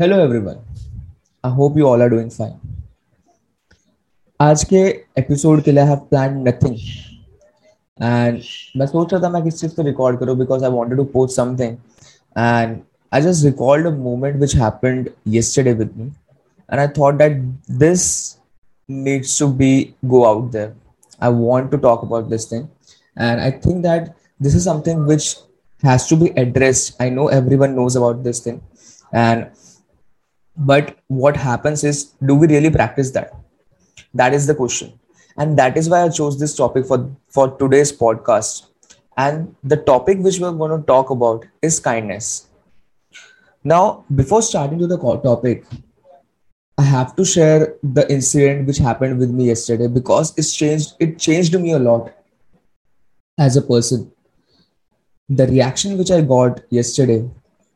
Hello everyone I hope you all are doing fine आज के episode के लिए I have plan nothing and मैं सोच रहा था मैं किस चीज़ को रिकॉर्ड करूँ because I wanted to post something and I just record a moment which happened yesterday with me and i thought that this needs to be go out there i want to talk about this thing and i think that this is something which has to be addressed i know everyone knows about this thing and but what happens is do we really practice that? That is the question. And that is why i chose this topic for for today's podcast. And the topic which we're going to talk about is kindness. Now before starting to the topic i have to share the incident which happened with me yesterday because it's changed it changed me a lot as a person. The reaction which i got yesterday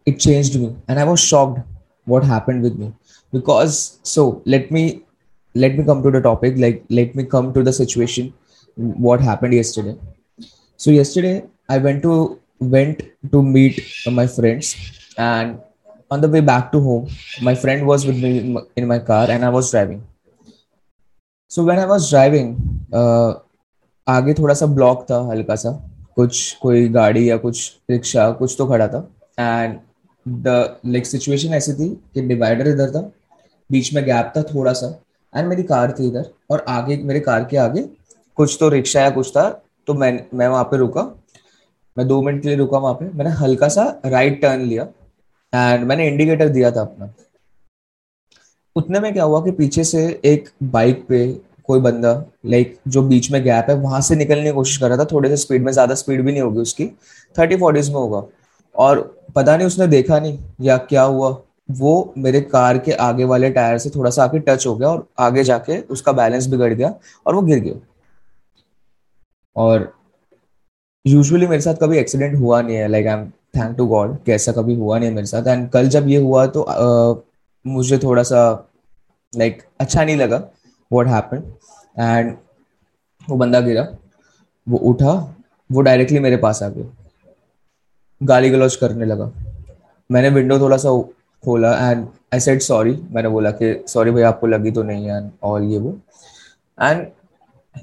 it changed me and i was shocked what happened with me because so let me let me come to the topic like let me come to the situation what happened yesterday so yesterday i went to went to meet my friends and on the way back to home my friend was with me in my car and i was driving so when i was driving uh, आगे थोड़ा सा block था हल्का सा कुछ कोई गाड़ी या कुछ रिक्शा कुछ तो खड़ा था एंड लाइक सिचुएशन ऐसी थी कि डिवाइडर इधर था, बीच में गैप था थोड़ा सा एंड मेरी कार थी इधर, और आगे, मेरे कार के आगे कुछ तो रिक्शा या कुछ था तो मैं मैं वहाँ पे रुका। मैं दो मिनट के लिए रुका वहाँ पे। मैंने हल्का सा राइट टर्न लिया एंड मैंने इंडिकेटर दिया था अपना। उतने में क्या हुआ कि पीछे से एक बाइक पे कोई बंदा लाइक जो बीच में गैप है, वहाँ से निकलने की कोशिश कर रहा था। थोड़े से स्पीड में, ज़्यादा स्पीड भी नहीं होगी उसकी। थर्टी फोर्टीज में होगा। और पता नहीं उसने देखा नहीं या क्या हुआ? वो मेरे कार के आगे वाले टायर से थोड़ा सा आके टच हो गया और आगे जाके उसका बैलेंस बिगड़ गया और वो गिर गया। और यूजुअली मेरे साथ कभी एक्सीडेंट हुआ नहीं है like I am thank to God कैसा कभी हुआ नहीं है मेरे साथ। एंड कल जब ये हुआ तो uh, मुझे थोड़ा सा लाइक like, अच्छा नहीं लगा वॉट हैपन एंड वो बंदा गिरा वो उठा वो डायरेक्टली मेरे पास आ गया। गाली गलौज करने लगा। मैंने विंडो थोड़ा सा खोला एंड आई सेड सॉरी मैंने बोला कि सॉरी भाई, आपको लगी तो नहीं है और ये वो। एंड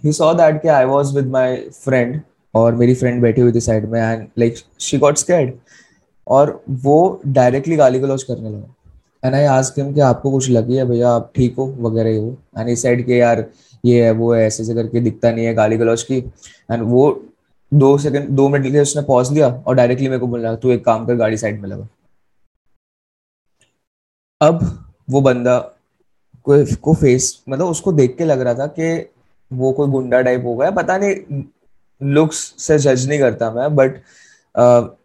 ही सॉ दैट कि I was with my friend और मेरी फ्रेंड बैठी हुई थी साइड में and like she got scared और वो डायरेक्टली गाली गलौज करने लगा। एंड आई आस्क हिम कि, आपको कुछ लगी है भैया? आप ठीक हो? वगैरह वो। एंड ही सेड कि, यार, ये है, वो है ऐसे ऐसे करके दिखता नहीं है गाली गलौज की। एंड वो दो सेकंड दो मिनट लिए उसने पॉज लिया और डायरेक्टली मेरे को बोला तू एक काम कर गाड़ी साइड में लगा। अब वो बंदा को, को फेस मतलब उसको देख के लग रहा था कि वो कोई गुंडा टाइप हो गया पता नहीं लुक्स से जज नहीं करता मैं बट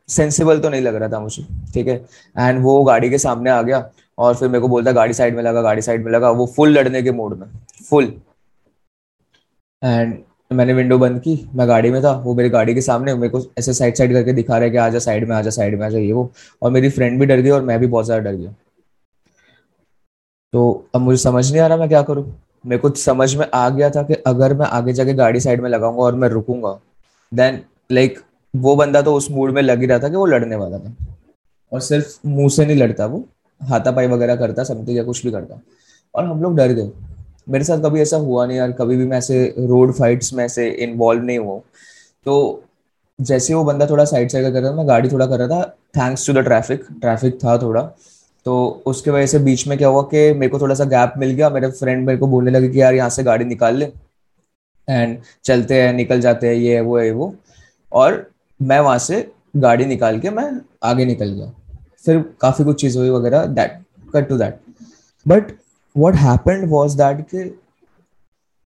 सेंसिबल तो नहीं लग रहा था मुझे ठीक है? एंड वो गाड़ी के सामने आ गया और फिर मेरे को बोलता गाड़ी साइड में लगा गाड़ी साइड में लगा। वो फुल लड़ने के मोड में फुल एंड मैंने विंडो बंद की, मैं गाड़ी में था, वो मेरी गाड़ी के सामने, मेरे को ऐसे साइड साइड करके दिखा रहा कि आजा साइड में आजा साइड में आजा ये वो। और मेरी फ्रेंड भी डर गई और मैं भी बहुत ज़्यादा डर गया। तो अब मुझे समझ नहीं आ रहा मैं क्या करूँ। मेरे को समझ में आ गया था कि अगर मैं आगे जाके गाड़ी साइड में लगाऊँगा और मैं रुकूँगा देन लाइक वो बंदा तो उस मूड में लग ही रहा था कि वो लड़ने वाला था। और सिर्फ़ मुँह से नहीं लड़ता वो, हाथापाई वगैरह करता समथिंग या कुछ भी करता। और हम लोग डर गए। मेरे साथ कभी ऐसा हुआ नहीं यार, कभी भी मैं ऐसे रोड फाइट्स में ऐसे इन्वॉल्व नहीं हुआ तो जैसे वो बंदा थोड़ा साइड साइड कर रहा था, मैं गाड़ी थोड़ा कर रहा था thanks to the traffic traffic था थोड़ा। तो उसके वजह से बीच में क्या हुआ कि मेरे को थोड़ा सा गैप मिल गया, मेरे फ्रेंड मेरे को बोलने लगे कि यार यहाँ से गाड़ी निकाल ले। एंड चलते हैं, निकल जाते हैं, ये है, वो है, वो। और मैं वहाँ से गाड़ी निकाल के मैं आगे निकल गया। फिर काफ़ी कुछ चीज़ हुई वगैरह that cut to that but what happened was that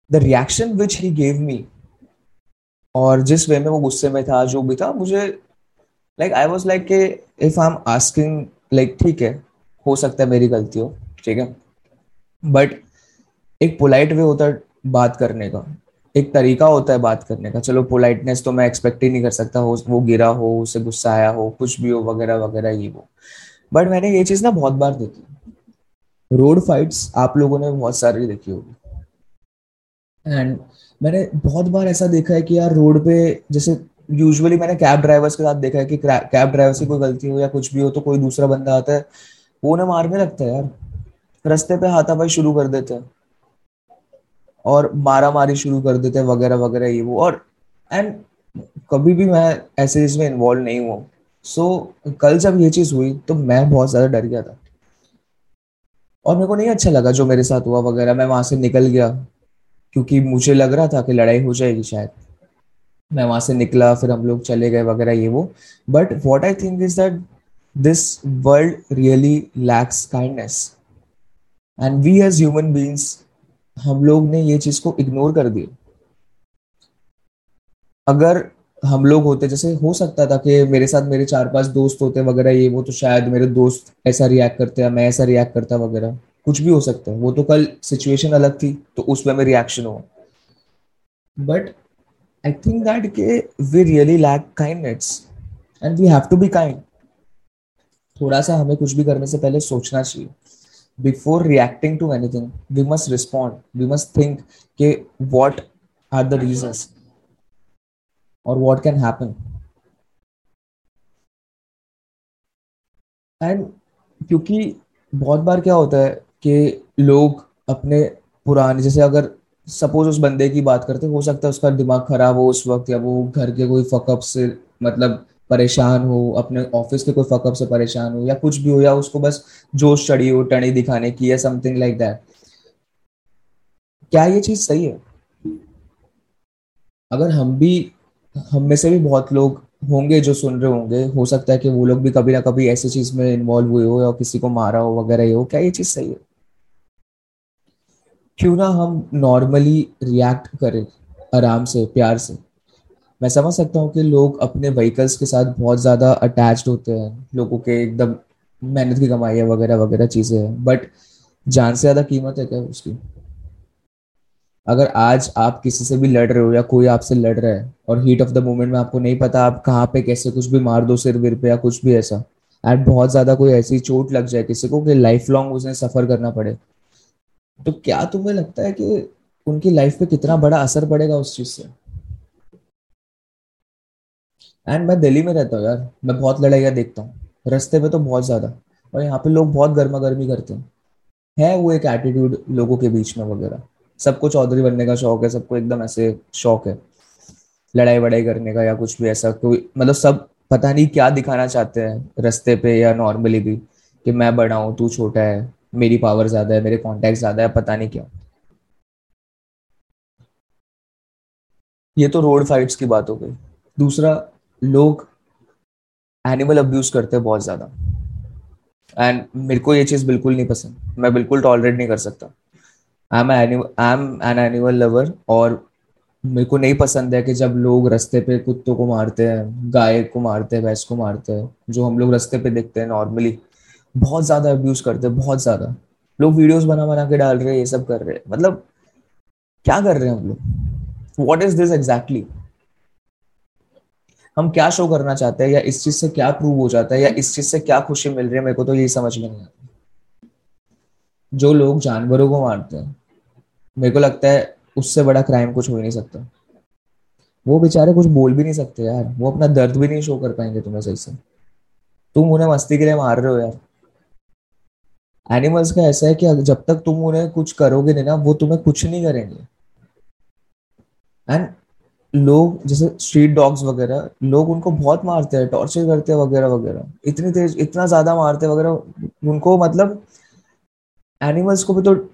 the reaction which he gave me और जिस वे में वो गुस्से में था, जो भी था, मुझे लाइक आई वॉज़ लाइक के if I am asking like ठीक है, हो सकता है मेरी गलती हो, ठीक है? बट एक पोलाइट वे होता है बात करने का, एक तरीका होता है बात करने का, चलो पोलाइटनेस तो मैं एक्सपेक्ट ही नहीं कर सकता, हो, वो गिरा हो उसे गुस्सा आया हो, कुछ भी हो, वगैरह वगैरह, ये वो। बट मैंने ये चीज़ ना बहुत बार देखी। रोड फाइट्स आप लोगों ने बहुत सारी देखी होगी। एंड मैंने बहुत बार ऐसा देखा है कि यार रोड पे जैसे यूजुअली मैंने कैब ड्राइवर्स के साथ देखा है कि कैब ड्राइवर्स की कोई गलती हो या कुछ भी हो तो कोई दूसरा बंदा आता है वो उन्हें मारने लगता है यार। रस्ते पे हाथापाई शुरू कर देते हैं। और मारा मारी शुरू कर देते हैं वगैरह वगैरह ये वो। और एंड कभी भी मैं ऐसे इसमें इन्वॉल्व नहीं हुआ। सो so, कल जब ये चीज़ हुई तो मैं बहुत ज़्यादा डर गया था। और मेरे को नहीं अच्छा लगा जो मेरे साथ हुआ वगैरह। मैं वहाँ से निकल गया, क्योंकि मुझे लग रहा था कि लड़ाई हो जाएगी शायद। मैं वहाँ से निकला, फिर हम लोग चले गए वगैरह, ये वो। But what I think is that this world really lacks kindness and we as human beings हम लोग ने ये चीज़ को इग्नोर कर दी अगर हम लोग होते, जैसे हो सकता था कि मेरे साथ मेरे चार पाँच दोस्त होते वगैरह, ये वो तो शायद मेरे दोस्त ऐसा रिएक्ट करते या मैं ऐसा रिएक्ट करता वगैरह। कुछ भी हो सकता है। वो तो कल सिचुएशन अलग थी तो उसमें में रिएक्शन हुआ। बट आई थिंक दैट के we really lack kindness and we have to be kind थोड़ा सा हमें कुछ भी करने से पहले सोचना चाहिए। Before reacting to anything we must respond we must think के व्हाट आर द रीजंस और व्हाट कैन हैपन एंड क्योंकि बहुत बार क्या होता है कि लोग अपने पुराने, जैसे अगर सपोज़ उस बंदे की बात करते हो सकता है उसका दिमाग खराब हो उस वक्त या वो घर के कोई फकअप से मतलब परेशान हो, अपने ऑफ़िस के कोई फकअप से परेशान हो या कुछ भी हो या उसको बस जोश चढ़ी हो टनी दिखाने की या समथिंग लाइक दैट क्या ये चीज़ सही है? अगर हम भी हम में से भी बहुत लोग होंगे जो सुन रहे होंगे। हो सकता है कि वो लोग भी कभी ना कभी ऐसी चीज़ में इन्वॉल्व हुए हो या किसी को मारा हो, वगैरह हो क्या ये चीज़ सही है? क्यों ना हम नॉर्मली रिएक्ट करें आराम से, प्यार से। मैं समझ सकता हूँ कि लोग अपने व्हीकल्स के साथ बहुत ज़्यादा अटैच्ड होते हैं। लोगों के एकदम मेहनत की कमाई है, वगैरह वगैरह चीज़ें हैं। बट जान से ज़्यादा कीमत है क्या उसकी? अगर आज आप किसी से भी लड़ रहे हो या कोई आपसे लड़ रहा है और हीट ऑफ़ द मोमेंट में आपको नहीं पता आप कहाँ पे कैसे कुछ भी मार दो सिर विर पे या कुछ भी ऐसा एंड बहुत ज़्यादा कोई ऐसी चोट लग जाए किसी को कि लाइफ लॉन्ग उसे सफ़र करना पड़े। तो क्या तुम्हें लगता है कि उनकी लाइफ पे कितना बड़ा असर पड़ेगा उस चीज़ से? एंड मैं दिल्ली में रहता हूँ यार, मैं बहुत लड़ाइयाँ देखता हूँ, रस्ते पे तो बहुत ज़्यादा, और यहाँ पे लोग बहुत गर्मा गर्मी करते हैं। है वो एक एटीट्यूड लोगों के बीच में वगैरह। सबको चौधरी बनने का शौक है, सबको एकदम ऐसे शौक है। लड़ाई वड़ाई करने का या कुछ भी ऐसा, कोई मतलब सब पता नहीं क्या दिखाना चाहते हैं रस्ते पे या नॉर्मली भी कि मैं बड़ा हूँ तू छोटा है, मेरी पावर ज़्यादा है, मेरे कॉन्टेक्ट ज़्यादा है, पता नहीं क्या। ये तो रोड फाइट्स की बात हो गई। दूसरा, लोग एनिमल अब्यूज करते हैं बहुत ज़्यादा। एंड मेरे को ये चीज़ बिल्कुल नहीं पसंद। मैं बिल्कुल टॉलरेट नहीं कर सकता। I am I am an animal lover और मेरे को नहीं पसंद है कि जब लोग रास्ते पे कुत्तों को मारते हैं, गाय को मारते हैं, भैंस को मारते हैं, जो हम लोग रास्ते पे देखते हैं नॉर्मली बहुत ज़्यादा अब्यूज करते हैं, बहुत ज़्यादा। लोग वीडियोस बना बना के डाल रहे हैं, ये सब कर रहे हैं। मतलब क्या कर रहे हैं हम लोग? वॉट इज़ दिस एग्जैक्टली हम क्या शो करना चाहते हैं या इस चीज़ से क्या प्रूव हो जाता है या इस चीज़ से क्या खुशी मिल रही है, मेरे को तो यही समझ में नहीं आता। जो लोग जानवरों को मारते हैं। मेरे को लगता है उससे बड़ा क्राइम कुछ हो ही नहीं सकता। वो बेचारे कुछ बोल भी नहीं सकते यार। वो अपना दर्द भी नहीं शो कर पाएँगे तुम्हें सही से। तुम उन्हें मस्ती के लिए मार रहे हो यार। एनिमल्स का ऐसा है कि जब तक तुम उन्हें कुछ करोगे नहीं ना, वो तुम्हें कुछ नहीं करेंगे। एंड लोग, जैसे स्ट्रीट डॉग्स वगैरह, लोग उनको बहुत मारते हैं टॉर्चर करते हैं वगैरह वगैरह। इतनी तेज, इतना ज़्यादा मारते हैं वगैरह, उनको मतलब एनिमल्स को भी तो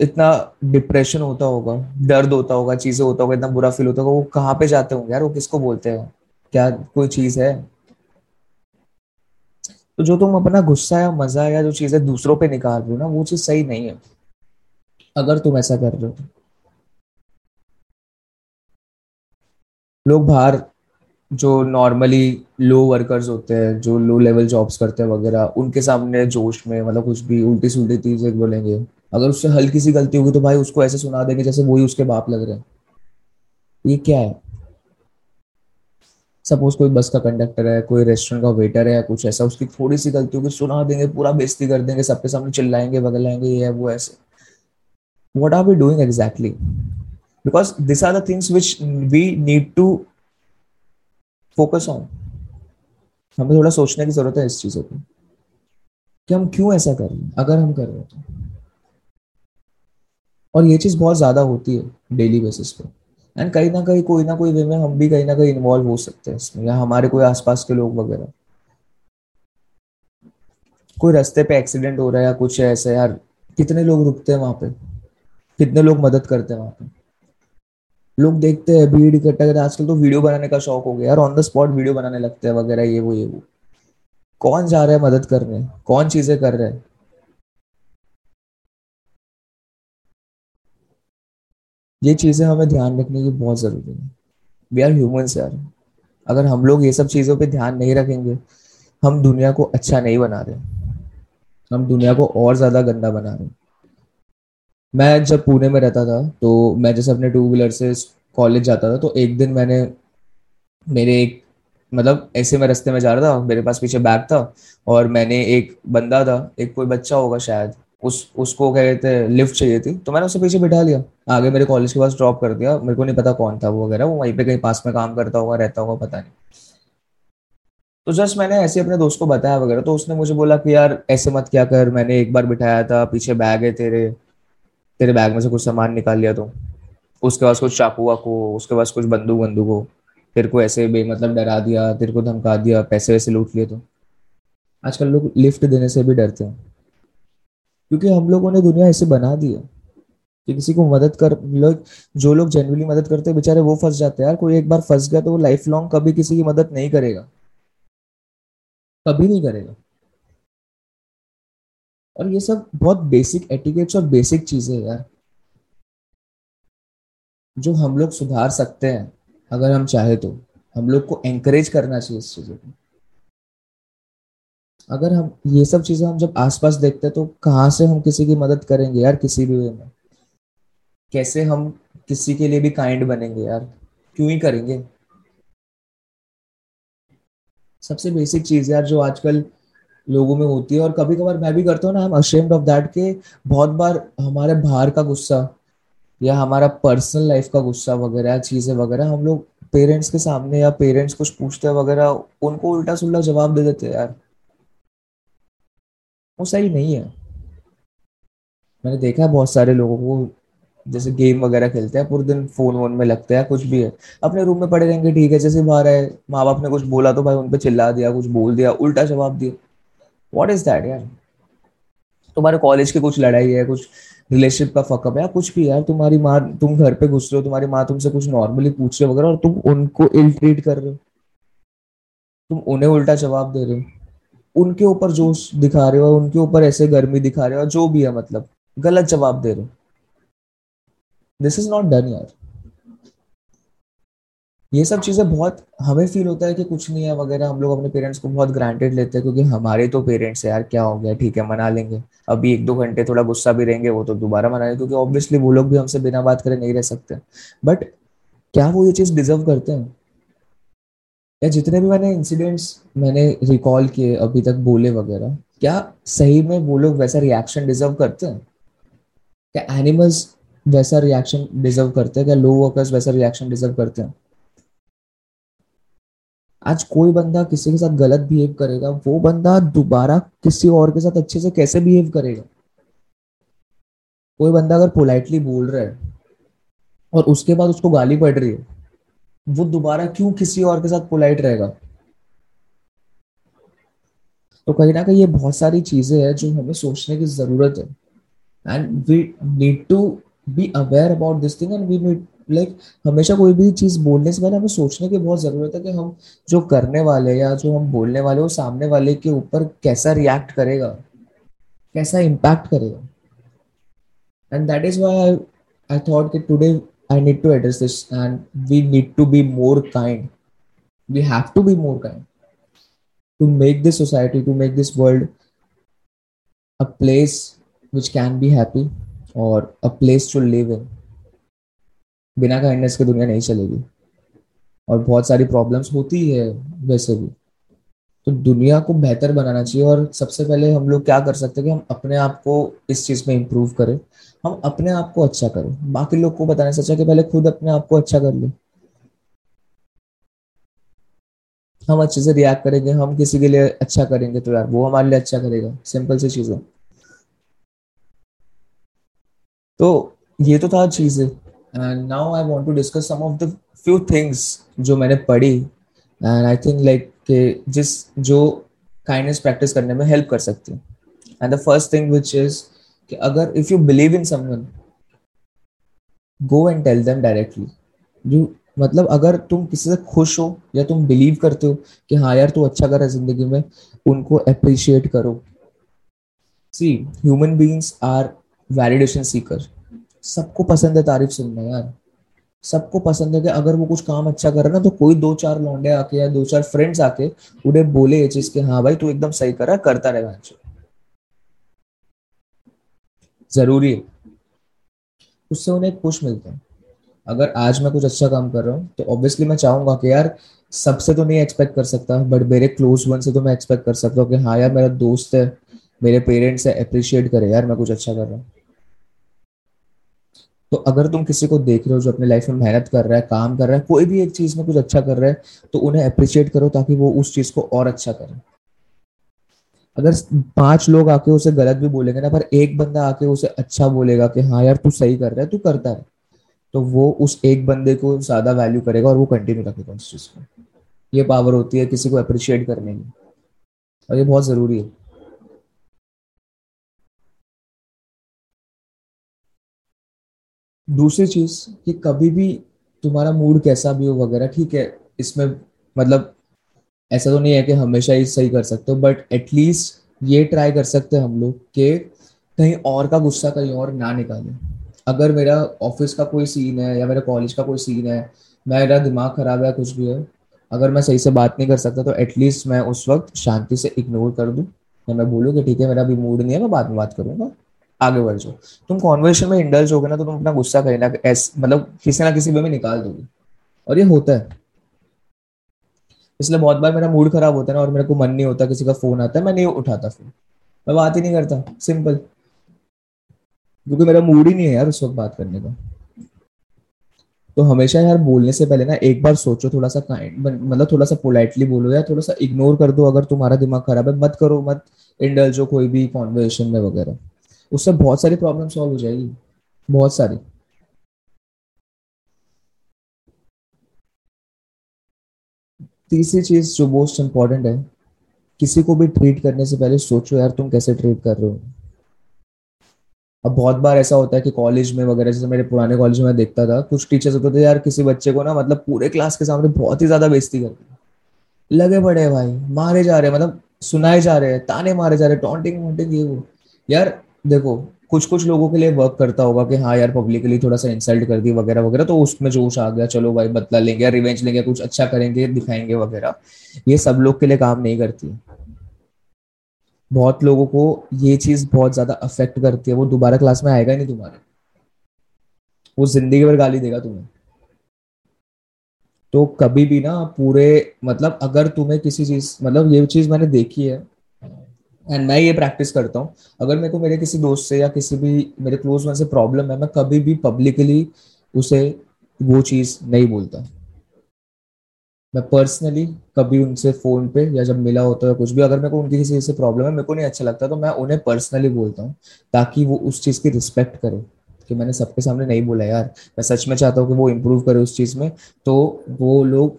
इतना डिप्रेशन होता होगा, दर्द होता होगा, चीज़ें होता होगा, इतना बुरा फील होता होगा, वो कहाँ पे जाते होंगे यार, वो किसको बोलते हैं? क्या कोई चीज़ है? तो जो तुम अपना गुस्सा या मज़ा या जो चीज़ें दूसरों पे निकाल रहे हो ना, वो चीज़ सही नहीं है। अगर तुम ऐसा कर रहे हो। लोग बाहर जो नॉर्मली लो वर्कर्स होते हैं, जो लो लेवल जॉब्स करते हैं वगैरह, उनके सामने जोश में मतलब कुछ भी उल्टी सुल्टी चीज़ें बोलेंगे। अगर उससे हल्की सी गलती होगी तो भाई उसको ऐसे सुना देंगे जैसे वही उसके बाप लग रहे हैं। ये क्या है? सपोज़ कोई बस का कंडक्टर है, कोई रेस्टोरेंट का वेटर है, कुछ ऐसा, उसकी थोड़ी सी गलती होगी, सुना देंगे, पूरा बेइज्जती कर देंगे, सबके सामने चिल्लाएँगे, बगलाएँगे, ये है, वो ऐसे। What are we doing exactly because this are the things which we need to focus on. हमें थोड़ा सोचने की ज़रूरत है इस चीज़ों को कि हम क्यों ऐसा कर रहे हैं? अगर हम कर रहे हैं तो। और ये चीज़ बहुत ज़्यादा होती है डेली बेसिस पे। एंड कहीं ना कहीं कोई ना कोई वे में हम भी कहीं ना कहीं इन्वॉल्व हो सकते हैं इसमें, या हमारे कोई आसपास के लोग वगैरह। कोई रास्ते पे एक्सीडेंट हो रहा है या कुछ है ऐसे यार, कितने लोग रुकते हैं वहाँ पे? कितने लोग मदद करते हैं वहाँ पे? लोग देखते हैं, भीड़ इकट्ठा करते आजकल तो वीडियो बनाने का शौक हो गया यार ऑन द स्पॉट वीडियो बनाने लगते हैं वगैरह, ये वो ये वो। कौन जा रहा है मदद करने? कौन चीज़ें कर रहे हैं? ये चीज़ें हमें ध्यान रखने की बहुत ज़रूरी है। वी आर ह्यूमंस यार। अगर हम लोग ये सब चीज़ों पे ध्यान नहीं रखेंगे, हम दुनिया को अच्छा नहीं बना रहे। हम दुनिया को और ज़्यादा गंदा बना रहे मैं जब पुणे में रहता था तो मैं जैसे अपने टू व्हीलर से कॉलेज जाता था तो एक दिन मैंने मेरे एक मतलब ऐसे मैं रास्ते में जा रहा था, मेरे पास पीछे बैग था और मैंने एक बंदा था, एक कोई बच्चा होगा शायद, उस, उसको कह कहते हैं लिफ्ट चाहिए थी। तो मैंने उसे पीछे बिठा लिया। आगे मेरे कॉलेज के पास ड्रॉप कर दिया। मेरे को नहीं पता कौन था वो वगैरह, वो वहीं पे कहीं पास में काम करता होगा, रहता होगा, पता नहीं। तो जस्ट मैंने ऐसे अपने दोस्त को बताया वगैरह तो उसने मुझे बोला कि, यार, ऐसे मत क्या कर, मैंने एक बार बिठाया था, पीछे बैग है तेरे। तेरे बैग में से कुछ सामान निकाल लिया तो। उसके पास कुछ चाकू वाकू, उसके पास कुछ बंदूक बंदूक हो। तेरे को ऐसे बे मतलब डरा दिया, तेरे को धमका दिया, पैसे वैसे लूट लिए तो। आजकल लोग लिफ्ट देने से भी डरते हैं। क्योंकि हम लोगों ने दुनिया ऐसे बना दी है कि किसी को मदद कर, लोग, जो लोग जेनवली मदद करते हैं, बेचारे वो फंस जाते हैं। यार, कोई एक बार फंस गया तो वो लाइफ लॉन्ग कभी किसी की मदद नहीं करेगा। कभी नहीं करेगा। और ये सब बहुत बेसिक एटिकेट्स और बेसिक चीज़ें यार, जो हम लोग सुधार सकते हैं, अगर हम चाहे तो। हम लोग को एंकरेज करना चाहिए इस चीज़ों को। अगर हम ये सब चीज़ें हम जब आसपास देखते हैं तो कहाँ से हम किसी की मदद करेंगे यार, किसी भी वे में? कैसे हम किसी के लिए भी काइंड बनेंगे यार? क्यों ही करेंगे? सबसे बेसिक चीज़ यार, जो आजकल लोगों में होती है। और कभी कभार मैं भी करता हूँ ना आई एम ऑफ़ दैट के बहुत बार हमारे बाहर का गुस्सा या हमारा पर्सनल लाइफ का गुस्सा वगैरह, चीज़ें वगैरह हम लोग पेरेंट्स के सामने या पेरेंट्स कुछ पूछते हैं वगैरह, उनको उल्टा सुल्टा जवाब दे देते यार। वो सही नहीं है। मैंने देखा है बहुत सारे लोगों को, जैसे गेम वगैरह खेलते हैं, पूरे दिन फ़ोन वोन में लगते हैं कुछ भी है। अपने रूम में पड़े रहेंगे, ठीक है, जैसे बाहर है माँ बाप ने कुछ बोला तो भाई उन पर चिल्ला दिया, कुछ बोल दिया, उल्टा जवाब दिया। व्हाट इज़ दैट यार? तुम्हारे कॉलेज की कुछ लड़ाई है, कुछ रिलेशनशिप का फकअप है कुछ भी यार, तुम्हारी माँ, तुम घर पे घुस रहे हो, तुम्हारी माँ तुमसे कुछ नॉर्मली पूछ रहे हो वगैरह, और तुम उनको इल ट्रीट कर रहे हो। तुम उन्हें उल्टा जवाब दे रहे हो। उनके ऊपर जोश दिखा रहे हो उनके ऊपर ऐसे गर्मी दिखा रहे हो जो भी है मतलब गलत जवाब दे रहे हो। दिस इज़ नॉट डन यार। ये सब चीज़ें बहुत हमें फील होता है कि कुछ नहीं है वगैरह, हम लोग अपने पेरेंट्स को बहुत ग्रांटेड लेते हैं क्योंकि हमारे तो पेरेंट्स है यार, क्या हो गया? ठीक है, मना लेंगे। अभी एक दो घंटे थोड़ा गुस्सा भी रहेंगे, वो तो दोबारा मना लेंगे क्योंकि ऑब्वियसली वो लोग भी हमसे बिना बात करे नहीं रह सकते। बट क्या वो ये चीज़ डिजर्व करते हैं? या जितने भी मैंने इंसिडेंट्स मैंने रिकॉल किए, अभी तक बोले वगैरह, क्या सही में वो लोग वैसा रिएक्शन डिजर्व करते हैं? क्या एनिमल्स वैसा रिएक्शन डिजर्व करते हैं? क्या लो वर्कर्स वैसा रिएक्शन डिजर्व करते हैं? आज कोई बंदा किसी के साथ गलत बिहेव करेगा, वो बंदा दोबारा किसी और के साथ अच्छे से कैसे बिहेव करेगा? कोई बंदा अगर पोलाइटली बोल रहा है और उसके बाद उसको गाली पड़ रही है, वो दोबारा क्यों किसी और के साथ पोलाइट रहेगा? तो कहीं ना कहीं ये बहुत सारी चीज़ें हैं जो हमें सोचने की ज़रूरत है। And we need to be aware about this thing and we need like हमेशा कोई भी चीज़ बोलने से पहले हमें सोचने की बहुत ज़रूरत है कि हम जो करने वाले या जो हम बोलने वाले वो सामने वाले के ऊपर कैसा रिएक्ट करेगा, कैसा इम्पैक्ट करेगा। And that is why I thought कि today I need to address this and we need to be more kind we have to be more kind to make this society, to make this world a place which can be happy or a place to live in. बिना kindness के दुनिया नहीं चलेगी। और बहुत सारी problems होती है वैसे भी। तो दुनिया को बेहतर बनाना चाहिए और सबसे पहले हम लोग क्या कर सकते हैं कि हम अपने आप को इस चीज़ में इम्प्रूव करें। हम अपने आप को अच्छा करें। बाकी लोग को बताने से अच्छा कि पहले खुद अपने आप को अच्छा कर ले। हम अच्छे से रिएक्ट करेंगे, हम किसी के लिए अच्छा करेंगे तो यार, वो हमारे लिए अच्छा करेगा। सिंपल सी चीज़ है। तो ये तो था चीज़ें। Now I want to discuss some of the few things जो मैंने पढ़ी. एंड आई थिंक लाइक कि जिस जो काइंडनेस प्रैक्टिस करने में हेल्प कर सकती है. And the first thing which is कि अगर if you believe in someone go and tell them directly you मतलब अगर तुम किसी से खुश हो या तुम बिलीव करते हो कि हाँ यार तू अच्छा कर रहा है ज़िंदगी में, उनको अप्रिशिएट करो. See human beings are validation seeker सबको पसंद है तारीफ़ सुनना यार। सबको पसंद है कि अगर वो कुछ काम अच्छा कर रहा है ना तो कोई दो चार लौंडे आके या दो चार फ्रेंड्स आके उन्हें बोले ये चीज़ के हाँ भाई, तू एकदम सही करा रहा करता रहेगा ज़रूरी है। उससे उन्हें एक पुश मिलता है। अगर आज मैं कुछ अच्छा काम कर रहा हूँ तो ऑब्वियसली मैं चाहूँगा कि यार, सबसे तो नहीं एक्सपेक्ट कर सकता बट मेरे क्लोज वन से तो मैं एक्सपेक्ट कर सकता हूँ कि हाँ यार, मेरा दोस्त है, मेरे पेरेंट्स है अप्रिशिएट करे, यार, मैं कुछ अच्छा कर रहा हूँ। तो अगर तुम किसी को देख रहे हो जो अपने लाइफ में मेहनत कर रहा है, काम कर रहा है, कोई भी एक चीज़ में कुछ अच्छा कर रहा है तो उन्हें अप्रिशिएट करो ताकि वो उस चीज़ को और अच्छा करे। अगर पाँच लोग आके उसे गलत भी बोलेंगे ना, पर एक बंदा आके उसे अच्छा बोलेगा कि हाँ यार तू सही कर रहा है, तू करता है तो वो उस एक बंदे को ज़्यादा वैल्यू करेगा और वो कंटिन्यू रखेगा उस चीज़ को। ये पावर होती है किसी को अप्रिशिएट करने की और ये बहुत ज़रूरी है। दूसरी चीज़ कि कभी भी तुम्हारा मूड कैसा भी हो वगैरह, ठीक है, इसमें मतलब ऐसा तो नहीं है कि हमेशा ही सही कर सकते हो बट एटलीस्ट ये ट्राई कर सकते हैं हम लोग कि कहीं और का गुस्सा कहीं और ना निकालें। अगर मेरा ऑफ़िस का कोई सीन है या मेरे कॉलेज का कोई सीन है, मेरा दिमाग खराब है कुछ भी है, अगर मैं सही से बात नहीं कर सकता तो एटलीस्ट मैं उस वक्त शांति से इग्नोर कर दूँ। या मैं बोलूँ कि ठीक है, मेरा अभी मूड नहीं है, मैं बाद में बात करूँगा। आगे बढ़ जाओ। तुम कॉन्वर्सेशन में इंडल्ज हो गए ना तो तुम अपना गुस्सा कहीं ना मतलब किसी ना किसी वे में निकाल दोगे। और ये होता है। इसलिए बहुत बार मेरा मूड खराब होता है ना, और मेरे को मन नहीं होता, किसी का फ़ोन आता है, मैं नहीं उठाता फ़ोन मैं बात ही नहीं करता सिंपल क्योंकि मेरा मूड ही नहीं है यार उस वक्त बात करने का। तो हमेशा यार बोलने से पहले ना, एक बार सोचो, थोड़ा सा काइंड मतलब थोड़ा सा पोलाइटली बोलो या थोड़ा सा इग्नोर कर दो, अगर तुम्हारा दिमाग खराब है, मत करो, मत इंडल्ज हो कोई भी कॉन्वर्सेशन में वगैरह। उससे बहुत सारी प्रॉब्लम सॉल्व हो जाएगी। बहुत सारी। तीसरी चीज़ जो मोस्ट इंपॉर्टेंट है, किसी को भी ट्रीट करने से पहले सोचो यार तुम कैसे ट्रीट कर रहे हो। अब बहुत बार ऐसा होता है कि कॉलेज में वगैरह, जैसे मेरे पुराने कॉलेज में देखता था, कुछ टीचर्स होते थे, यार किसी बच्चे को ना मतलब पूरे क्लास के सामने बहुत ही ज़्यादा बेइज्जती करते लगे पड़े भाई, मारे जा रहे हैं मतलब सुनाए जा रहे हैं, ताने मारे जा रहे हैं टॉन्टिंग वॉन्टिंग ये वो। यार देखो कुछ कुछ लोगों के लिए वर्क करता होगा कि हाँ यार पब्लिकली थोड़ा सा इंसल्ट कर दी वगैरह वगैरह तो उसमें जोश आ गया, चलो भाई बदला लेंगे रिवेंज लेंगे, कुछ अच्छा करेंगे, दिखाएँगे वगैरह। ये सब लोग के लिए काम नहीं करती। बहुत लोगों को ये चीज़ बहुत ज़्यादा अफेक्ट करती है, वो दोबारा क्लास में आएगा ही नहीं तुम्हारे। वो ज़िंदगी भर गाली देगा तुम्हें। तो कभी भी ना पूरे मतलब अगर तुम्हें किसी चीज़ मतलब ये चीज़ मैंने देखी है एंड मैं ये प्रैक्टिस करता हूँ। अगर मेरे को मेरे किसी दोस्त से या किसी भी मेरे क्लोज वन से प्रॉब्लम है, मैं कभी भी पब्लिकली उसे वो चीज़ नहीं बोलता। मैं पर्सनली कभी उनसे फ़ोन पे या जब मिला होता है कुछ भी, अगर मेरे को उनकी किसी से प्रॉब्लम है, मेरे को नहीं अच्छा लगता तो मैं उन्हें पर्सनली बोलता हूँ ताकि वो उस चीज़ की रिस्पेक्ट करे कि मैंने सबके सामने नहीं बोला यार। मैं सच में चाहता हूँ कि वो इम्प्रूव करे उस चीज़ में तो वो लोग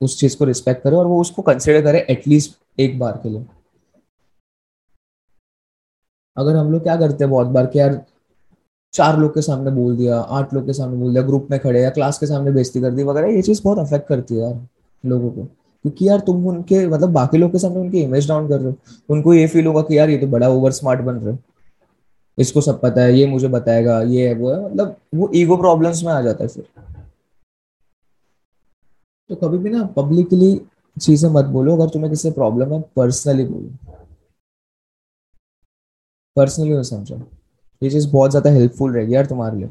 उस चीज़ को रिस्पेक्ट करे और वो उसको कंसिडर करे एटलीस्ट एक बार के लिए। अगर हम लोग क्या करते हैं बहुत बार कि यार, चार लोग के सामने बोल दिया, आठ लोग के सामने बोल दिया, ग्रुप में खड़े या क्लास के सामने बेइज्जती कर दी, वगैरह, ये चीज़ बहुत अफेक्ट करती है यार लोगों को। क्योंकि यार तुम उनके मतलब बाकी लोग के सामने उनकी इमेज डाउन कर रहे हो। उनको ये फील होगा कि यार ये तो बड़ा ओवर स्मार्ट बन रहे इसको सब पता है, ये मुझे बताएगा, ये है, वो है मतलब वो ईगो प्रॉब्लम्स में आ जाता है फिर। तो कभी भी ना पब्लिकली चीज़ें मत बोलो, अगर तुम्हें किसी प्रॉब्लम है पर्सनली बोलो। पर्सनली मैं समझा। ये चीज़ बहुत ज़्यादा हेल्पफुल रहेगी यार तुम्हारे लिए।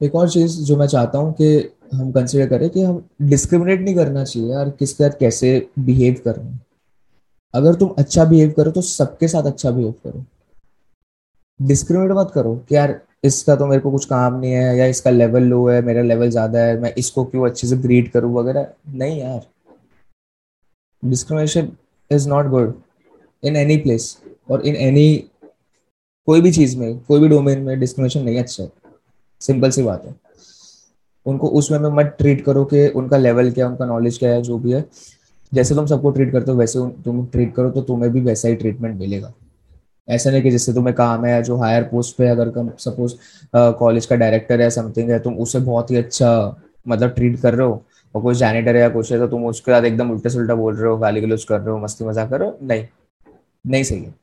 एक और चीज़ जो मैं चाहता हूँ कि हम कंसिडर करें कि हम डिस्क्रिमिनेट नहीं करना चाहिए यार, किसके साथ कैसे बिहेव कर रहे हैं। अगर तुम अच्छा बिहेव करो तो सबके साथ अच्छा बिहेव करो। डिस्क्रिमिनेट मत करो कि यार, इसका तो मेरे को कुछ काम नहीं है या इसका लेवल लो है, मेरा लेवल ज़्यादा है, मैं इसको क्यों अच्छे से ग्रीट करूँ वगैरह। नहीं यार। Discrimination is not good in any place और इन एनी कोई भी चीज़ में, कोई भी डोमेन में डिस्क्रिमिनेशन नहीं अच्छा। है सिंपल सी बात है। उनको उस वे में मत ट्रीट करो कि उनका लेवल क्या उनका नॉलेज क्या है, जो भी है। जैसे तुम सबको ट्रीट करते हो, वैसे तुम ट्रीट करो तो तुम्हें भी वैसा ही ट्रीटमेंट मिलेगा। ऐसा नहीं कि जिससे तुम्हें काम है, जो हायर पोस्ट पे अगर कम सपोज़ कॉलेज का डायरेक्टर है समथिंग है, तुम उसे बहुत ही अच्छा मतलब ट्रीट कर रहे हो। और कोई जैनिटर या कुछ है तो तुम उसके बाद एकदम उल्टे सुल्टा बोल रहे हो गाली गलोच कर रहे हो मस्ती मज़ाक कर रहे हो? नहीं। नहीं सही है।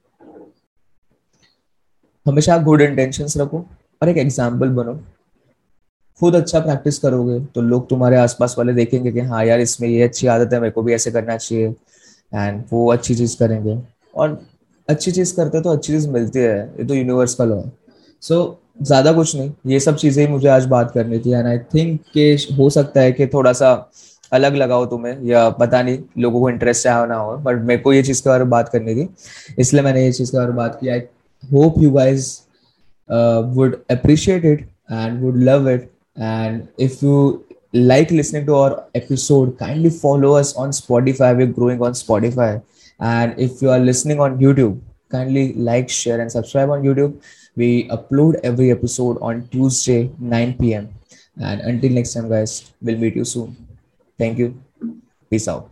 हमेशा गुड इंटेंशंस रखो और एक एग्ज़ाम्पल बनो। खुद अच्छा प्रैक्टिस करोगे तो लोग तुम्हारे आसपास वाले देखेंगे कि हाँ यार, इसमें ये अच्छी आदत है, मेरे को भी ऐसे करना चाहिए। एंड वो अच्छी चीज़ करेंगे। और अच्छी चीज़ करते तो अच्छी चीज़ मिलती है। ये तो यूनिवर्स का लॉ है। सो ज़्यादा कुछ नहीं। ये सब चीज़ें ही मुझे आज बात करनी थी। एंड आई थिंक के हो सकता है कि थोड़ा सा अलग लगाओ तुम्हें, या पता नहीं लोगों को इंटरेस्ट आया ना हो बट मेरे को ये चीज़ के बारे में बात करनी थी। इसलिए मैंने ये चीज़ के बारे में बात की। I hope you guys would appreciate it and would love it and if you like listening to our episode kindly follow us on Spotify we growing on Spotify and if you are listening on YouTube kindly like share and subscribe on YouTube We upload every episode on Tuesday, 9 p.m. And until next time, guys, we'll meet you soon. Thank you. Peace out.